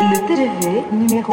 Le TGV numéro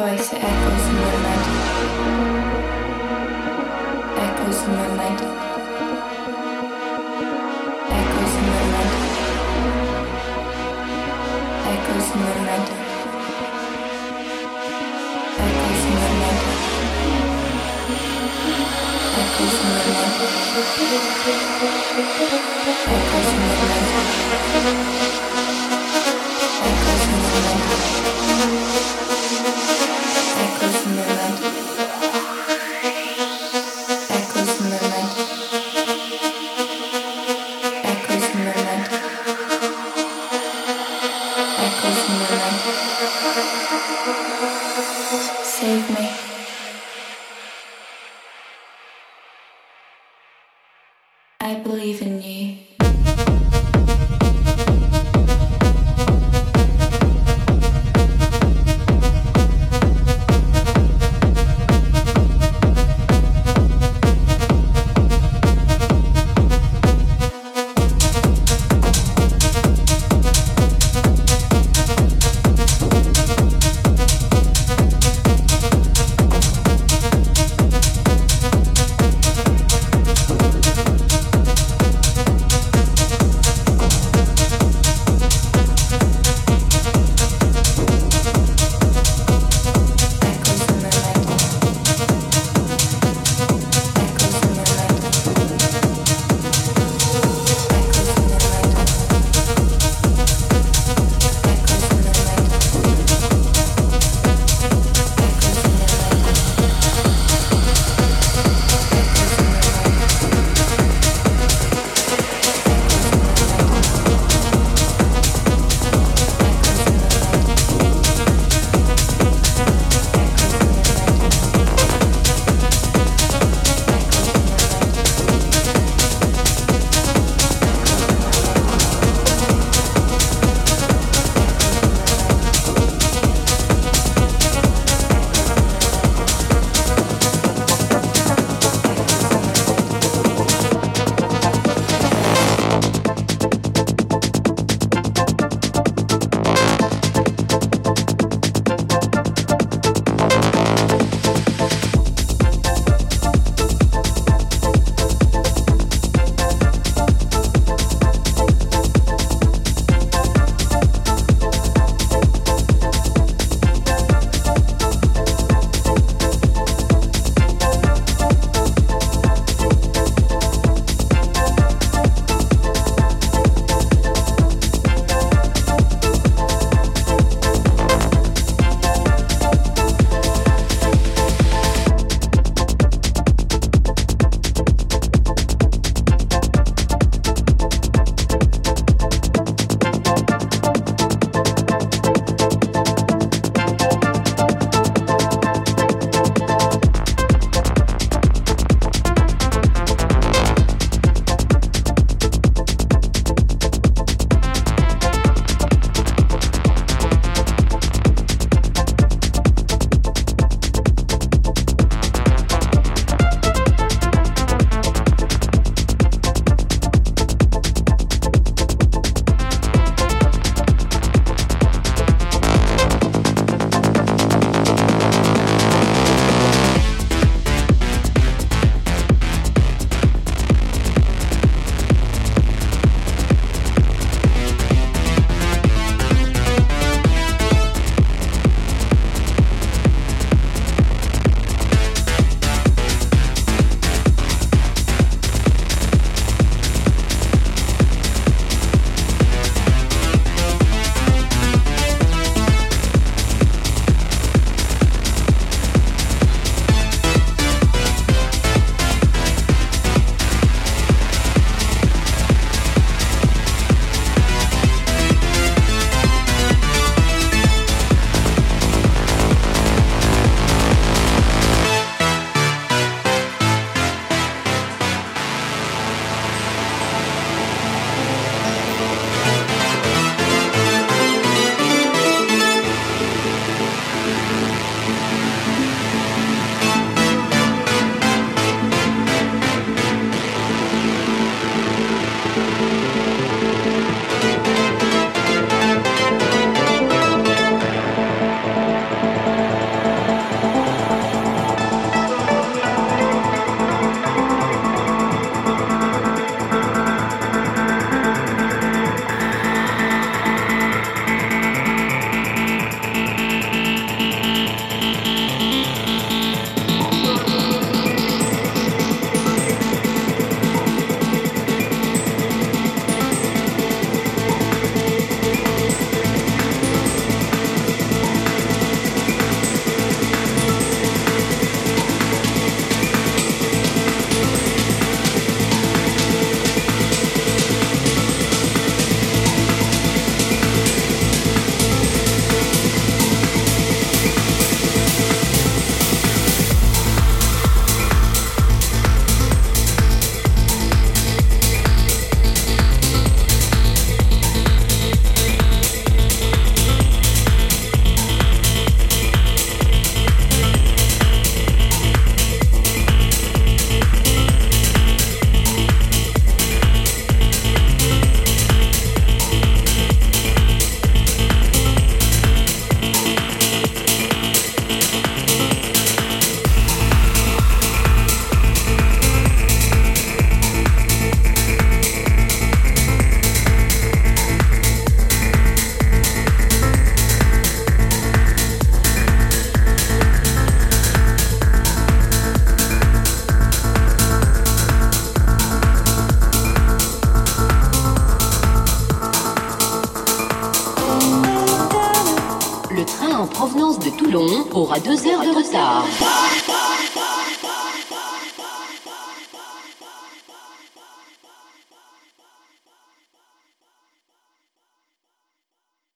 voice echoes in the night. Echoes in the night. Echoes in the night. Echoes in the night. Echoes in the night. Echoes in the night. Echoes in. I believe in you. à deux heures de retard.